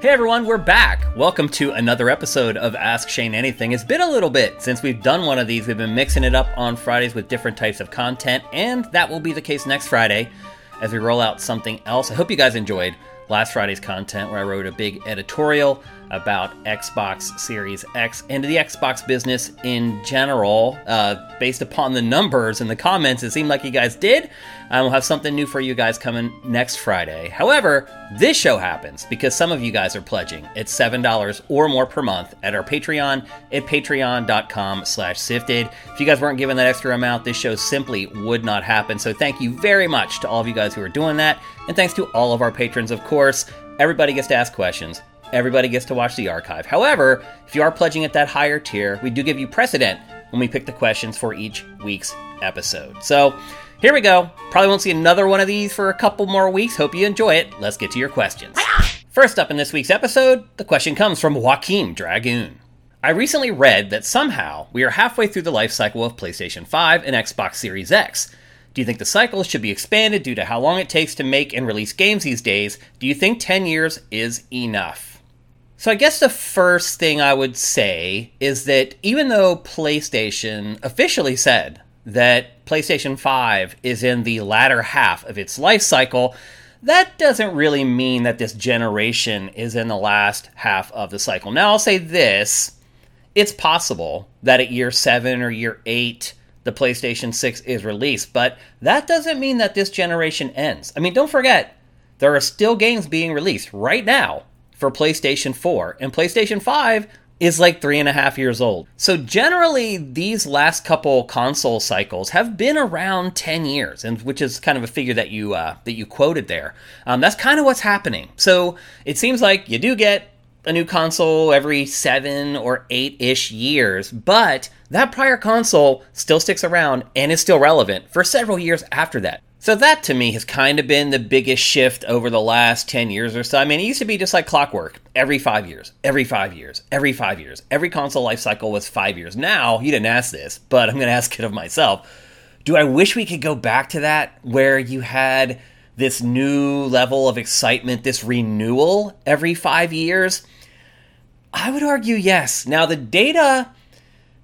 Hey everyone, we're back. Welcome to another episode of Ask Shane Anything. It's been a little bit since we've done one of these. We've been mixing it up on Fridays with different types of content, and that will be the case next Friday as we roll out something else. I hope you guys enjoyed last Friday's content where I wrote a big editorial about Xbox Series X and the Xbox business in general. Uh, based upon the numbers and the comments, it seemed like you guys did. I will have something new for you guys coming next Friday. However, this show happens because some of you guys are pledging. It's $7 or more per month at our Patreon at patreon.com slash sifted. If you guys weren't given that extra amount, this show simply would not happen. So thank you very much to all of you guys who are doing that. And thanks to all of our patrons, of course. Everybody gets to ask questions. Everybody gets to watch the archive. However, if you are pledging at that higher tier, we do give you precedent when we pick the questions for each week's episode. So here we go. Probably won't see another one of these for a couple more weeks. Hope you enjoy it. Let's get to your questions. First up in this week's episode, the question comes from Joaquin Dragoon. I recently read that somehow we are halfway through the life cycle of PlayStation 5 and Xbox Series X. Do you think the cycle should be expanded due to how long it takes to make and release games these days? Do you think 10 years is enough? So I guess the first thing I would say is that even though PlayStation officially said that PlayStation 5 is in the latter half of its life cycle, that doesn't really mean that this generation is in the last half of the cycle. Now, I'll say this it's possible that at year 7 or year 8, the PlayStation 6 is released, but that doesn't mean that this generation ends. I mean, don't forget, there are still games being released right now for PlayStation 4, and PlayStation 5 is like three and a half years old. So generally, these last couple console cycles have been around 10 years, and which is kind of a figure that you uh, that you quoted there. Um, that's kind of what's happening. So it seems like you do get a new console every seven or eight ish years, but that prior console still sticks around and is still relevant for several years after that. So that to me has kind of been the biggest shift over the last 10 years or so. I mean, it used to be just like clockwork. Every five years, every five years, every five years. Every console life cycle was five years. Now, you didn't ask this, but I'm going to ask it of myself. Do I wish we could go back to that where you had this new level of excitement, this renewal every five years? I would argue yes. Now, the data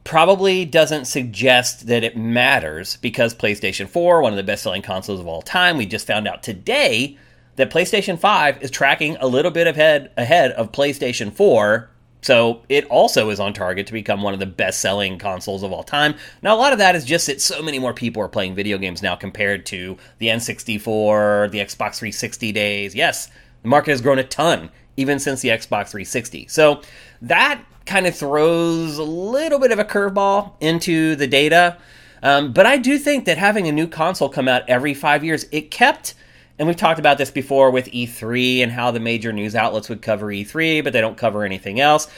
probably doesn't suggest that it matters because PlayStation 4, one of the best selling consoles of all time, we just found out today that PlayStation 5 is tracking a little bit ahead ahead of PlayStation 4. So it also is on target to become one of the best selling consoles of all time. Now, a lot of that is just that so many more people are playing video games now compared to the N64, the Xbox 360 days. Yes, the market has grown a ton even since the Xbox 360. So that kind of throws a little bit of a curveball into the data. Um, but I do think that having a new console come out every five years, it kept, and we've talked about this before with E3 and how the major news outlets would cover E3, but they don't cover anything else.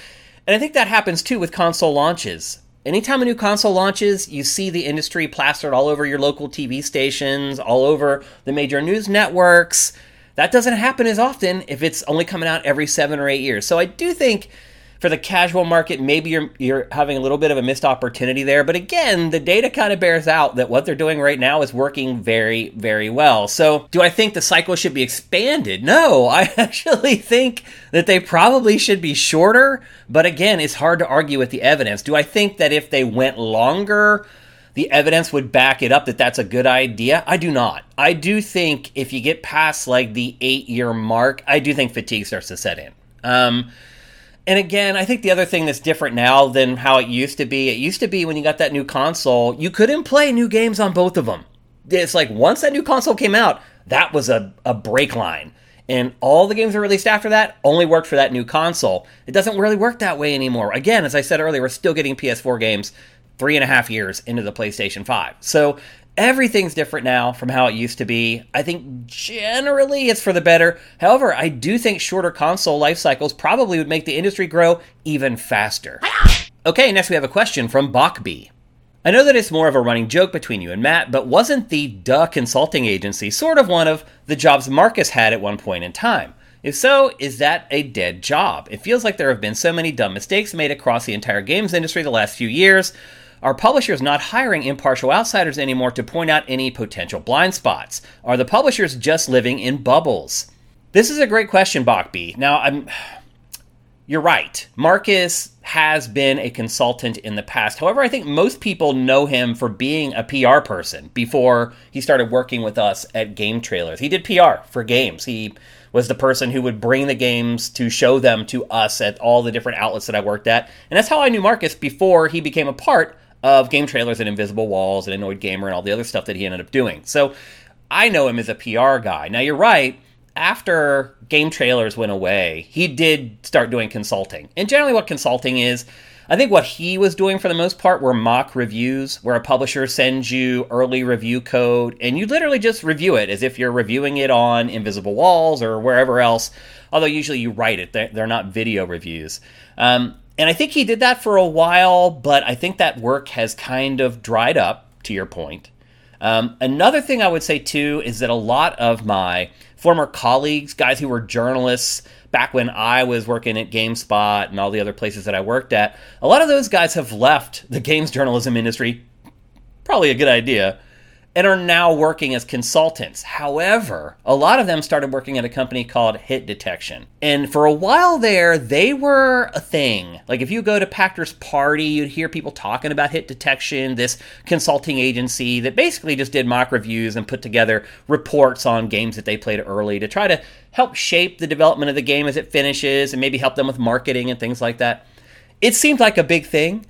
And I think that happens too with console launches. Anytime a new console launches, you see the industry plastered all over your local TV stations, all over the major news networks. That doesn't happen as often if it's only coming out every seven or eight years. So I do think for the casual market, maybe you're you're having a little bit of a missed opportunity there. But again, the data kind of bears out that what they're doing right now is working very, very well. So, do I think the cycle should be expanded? No, I actually think that they probably should be shorter. But again, it's hard to argue with the evidence. Do I think that if they went longer? the evidence would back it up that that's a good idea. I do not. I do think if you get past like the eight year mark, I do think fatigue starts to set in. Um, and again, I think the other thing that's different now than how it used to be, it used to be when you got that new console, you couldn't play new games on both of them. It's like once that new console came out, that was a, a break line. And all the games that were released after that only worked for that new console. It doesn't really work that way anymore. Again, as I said earlier, we're still getting PS4 games three and a half years into the PlayStation 5. So Everything's different now from how it used to be. I think generally it's for the better. However, I do think shorter console life cycles probably would make the industry grow even faster. Okay, next we have a question from Bachby. I know that it's more of a running joke between you and Matt, but wasn't the Duh Consulting Agency sort of one of the jobs Marcus had at one point in time? If so, is that a dead job? It feels like there have been so many dumb mistakes made across the entire games industry the last few years. Are publishers not hiring impartial outsiders anymore to point out any potential blind spots? Are the publishers just living in bubbles? This is a great question, Bachby. Now, I'm. You're right. Marcus has been a consultant in the past. However, I think most people know him for being a PR person before he started working with us at Game Trailers. He did PR for games. He was the person who would bring the games to show them to us at all the different outlets that I worked at. And that's how I knew Marcus before he became a part of Game Trailers and Invisible Walls and Annoyed Gamer and all the other stuff that he ended up doing. So I know him as a PR guy. Now, you're right after game trailers went away, he did start doing consulting. And generally, what consulting is, I think what he was doing for the most part were mock reviews, where a publisher sends you early review code and you literally just review it as if you're reviewing it on Invisible Walls or wherever else. Although usually you write it, they're not video reviews. Um, and I think he did that for a while, but I think that work has kind of dried up, to your point. Um, another thing I would say too is that a lot of my former colleagues, guys who were journalists back when I was working at GameSpot and all the other places that I worked at, a lot of those guys have left the games journalism industry. Probably a good idea and are now working as consultants. However, a lot of them started working at a company called Hit Detection. And for a while there, they were a thing. Like if you go to Pachter's Party, you'd hear people talking about Hit Detection, this consulting agency that basically just did mock reviews and put together reports on games that they played early to try to help shape the development of the game as it finishes and maybe help them with marketing and things like that. It seemed like a big thing.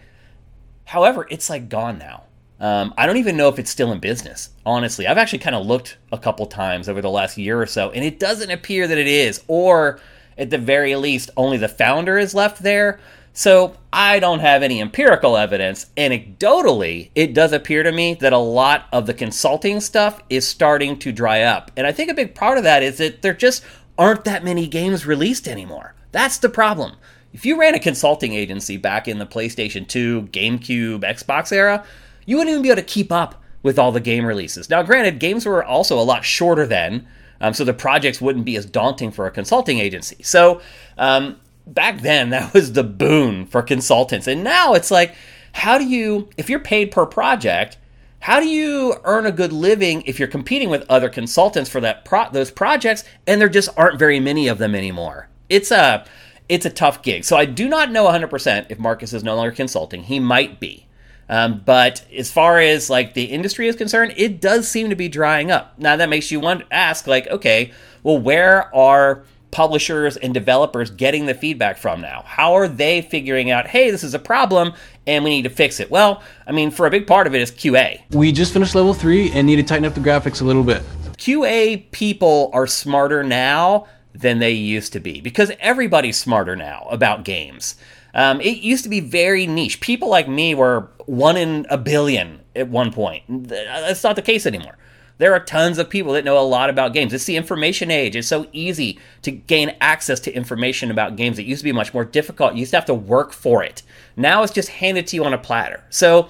However, it's like gone now. Um, I don't even know if it's still in business, honestly. I've actually kind of looked a couple times over the last year or so, and it doesn't appear that it is. Or, at the very least, only the founder is left there. So, I don't have any empirical evidence. Anecdotally, it does appear to me that a lot of the consulting stuff is starting to dry up. And I think a big part of that is that there just aren't that many games released anymore. That's the problem. If you ran a consulting agency back in the PlayStation 2, GameCube, Xbox era, you wouldn't even be able to keep up with all the game releases. Now, granted, games were also a lot shorter then, um, so the projects wouldn't be as daunting for a consulting agency. So um, back then, that was the boon for consultants. And now it's like, how do you, if you're paid per project, how do you earn a good living if you're competing with other consultants for that pro- those projects and there just aren't very many of them anymore? It's a it's a tough gig. So I do not know 100% if Marcus is no longer consulting. He might be. Um, but as far as like the industry is concerned, it does seem to be drying up. Now that makes you want ask like, okay, well, where are publishers and developers getting the feedback from now? How are they figuring out, hey, this is a problem and we need to fix it? Well, I mean, for a big part of it is QA. We just finished level three and need to tighten up the graphics a little bit. QA people are smarter now than they used to be because everybody's smarter now about games. Um, it used to be very niche. People like me were one in a billion at one point. That's not the case anymore. There are tons of people that know a lot about games. It's the information age. It's so easy to gain access to information about games. It used to be much more difficult. You used to have to work for it. Now it's just handed to you on a platter. So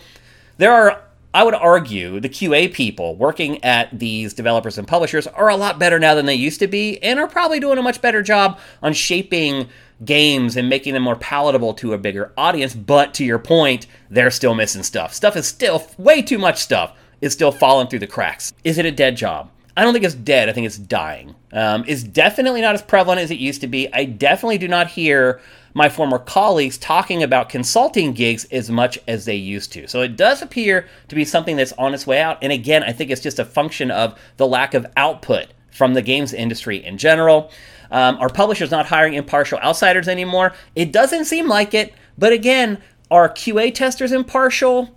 there are, I would argue, the QA people working at these developers and publishers are a lot better now than they used to be and are probably doing a much better job on shaping games and making them more palatable to a bigger audience. But to your point, they're still missing stuff. Stuff is still way too much stuff is still falling through the cracks. Is it a dead job? I don't think it's dead. I think it's dying. Um, it's definitely not as prevalent as it used to be. I definitely do not hear my former colleagues talking about consulting gigs as much as they used to. So it does appear to be something that's on its way out. And again, I think it's just a function of the lack of output from the games industry in general. Um, are publishers not hiring impartial outsiders anymore? It doesn't seem like it. But again, are QA testers impartial?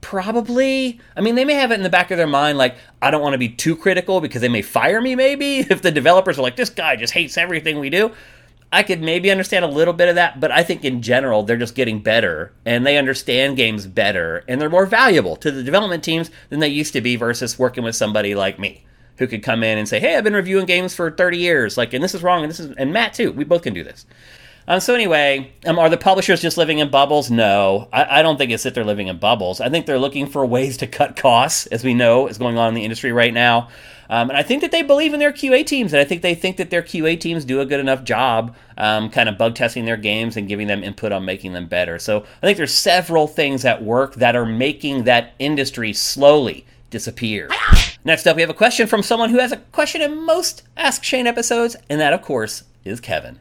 Probably. I mean, they may have it in the back of their mind, like, I don't want to be too critical because they may fire me, maybe. If the developers are like, this guy just hates everything we do. I could maybe understand a little bit of that, but I think in general, they're just getting better and they understand games better and they're more valuable to the development teams than they used to be versus working with somebody like me who could come in and say, "Hey, I've been reviewing games for 30 years, like, and this is wrong, and this is," and Matt too. We both can do this. Um, so anyway, um, are the publishers just living in bubbles? No, I, I, don't think it's that they're living in bubbles. I think they're looking for ways to cut costs, as we know is going on in the industry right now. Um, and I think that they believe in their QA teams, and I think they think that their QA teams do a good enough job, um, kind of bug testing their games and giving them input on making them better. So I think there's several things at work that are making that industry slowly disappear. Next up, we have a question from someone who has a question in most Ask Shane episodes, and that, of course, is Kevin.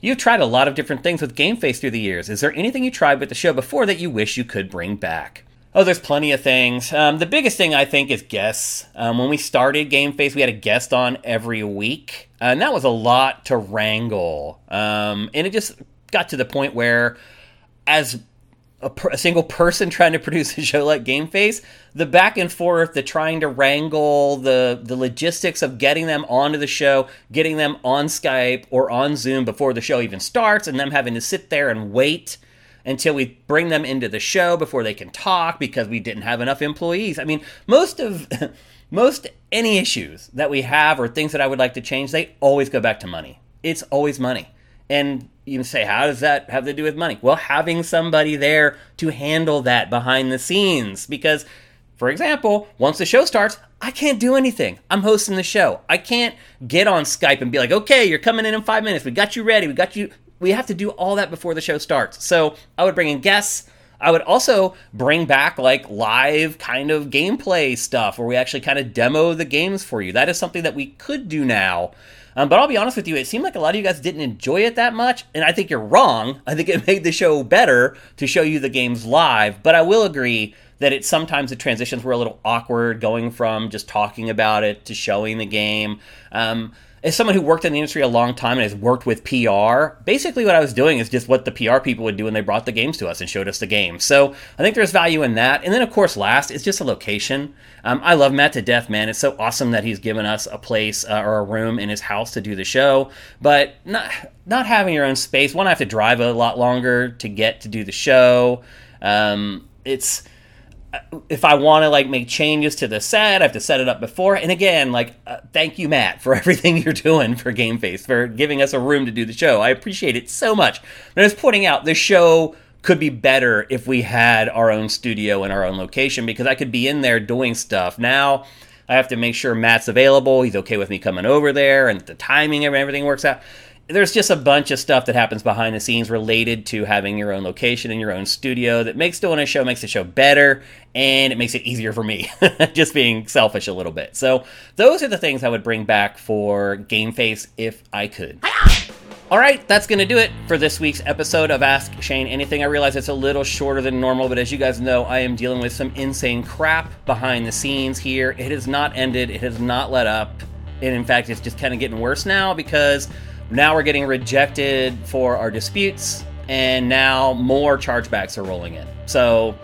You've tried a lot of different things with Game Face through the years. Is there anything you tried with the show before that you wish you could bring back? Oh, there's plenty of things. Um, the biggest thing I think is guests. Um, when we started Game Face, we had a guest on every week, and that was a lot to wrangle. Um, and it just got to the point where, as a, a, single person trying to produce a show like Game Face, the back and forth, the trying to wrangle, the the logistics of getting them onto the show, getting them on Skype or on Zoom before the show even starts, and them having to sit there and wait until we bring them into the show before they can talk because we didn't have enough employees. I mean, most of most any issues that we have or things that I would like to change, they always go back to money. It's always money. And you say, how does that have to do with money? Well, having somebody there to handle that behind the scenes. Because, for example, once the show starts, I can't do anything. I'm hosting the show. I can't get on Skype and be like, okay, you're coming in in five minutes. We got you ready. We got you. We have to do all that before the show starts. So I would bring in guests. I would also bring back like live kind of gameplay stuff where we actually kind of demo the games for you. That is something that we could do now um, but I'll be honest with you, it seemed like a lot of you guys didn't enjoy it that much, and I think you're wrong. I think it made the show better to show you the games live, but I will agree that it sometimes the transitions were a little awkward going from just talking about it to showing the game. Um, as someone who worked in the industry a long time and has worked with PR, basically what I was doing is just what the PR people would do when they brought the games to us and showed us the game. So I think there's value in that. And then, of course, last, it's just a location. Um, I love Matt to death, man. It's so awesome that he's given us a place uh, or a room in his house to do the show. But not not having your own space, one, I have to drive a lot longer to get to do the show. Um, it's if I want to like make changes to the set, I have to set it up before. And again, like, uh, thank you, Matt, for everything you're doing for Game Face, for giving us a room to do the show. I appreciate it so much. And I was pointing out the show could be better if we had our own studio and our own location because I could be in there doing stuff. Now I have to make sure Matt's available. He's okay with me coming over there and the timing and everything works out there's just a bunch of stuff that happens behind the scenes related to having your own location and your own studio that makes doing a show makes the show better and it makes it easier for me just being selfish a little bit so those are the things i would bring back for game face if i could all right, that's going to do it for this week's episode of Ask Shane Anything. I realize it's a little shorter than normal, but as you guys know, I am dealing with some insane crap behind the scenes here. It has not ended, it has not let up. And in fact, it's just kind of getting worse now because now we're getting rejected for our disputes, and now more chargebacks are rolling in. So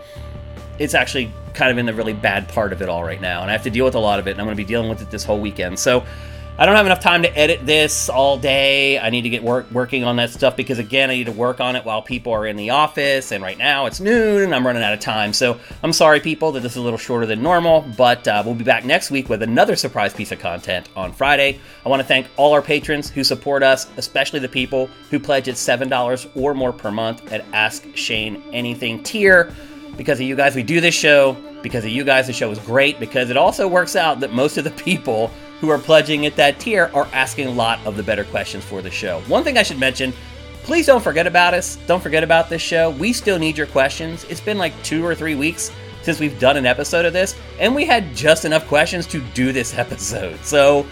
it's actually kind of in the really bad part of it all right now, and I have to deal with a lot of it, and I'm going to be dealing with it this whole weekend. So I don't have enough time to edit this all day. I need to get work working on that stuff because again, I need to work on it while people are in the office. And right now it's noon and I'm running out of time. So I'm sorry, people, that this is a little shorter than normal. But uh, we'll be back next week with another surprise piece of content on Friday. I want to thank all our patrons who support us, especially the people who pledge at seven dollars or more per month at Ask Shane Anything tier. Because of you guys, we do this show. Because of you guys, the show is great. Because it also works out that most of the people who are pledging at that tier are asking a lot of the better questions for the show. One thing I should mention please don't forget about us. Don't forget about this show. We still need your questions. It's been like two or three weeks since we've done an episode of this, and we had just enough questions to do this episode. So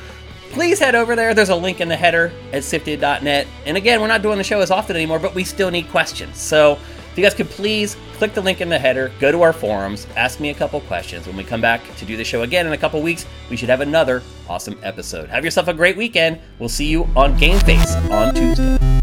please head over there. There's a link in the header at sifted.net. And again, we're not doing the show as often anymore, but we still need questions. So if you guys could please click the link in the header, go to our forums, ask me a couple questions. When we come back to do the show again in a couple weeks, we should have another awesome episode. Have yourself a great weekend. We'll see you on Game Face on Tuesday.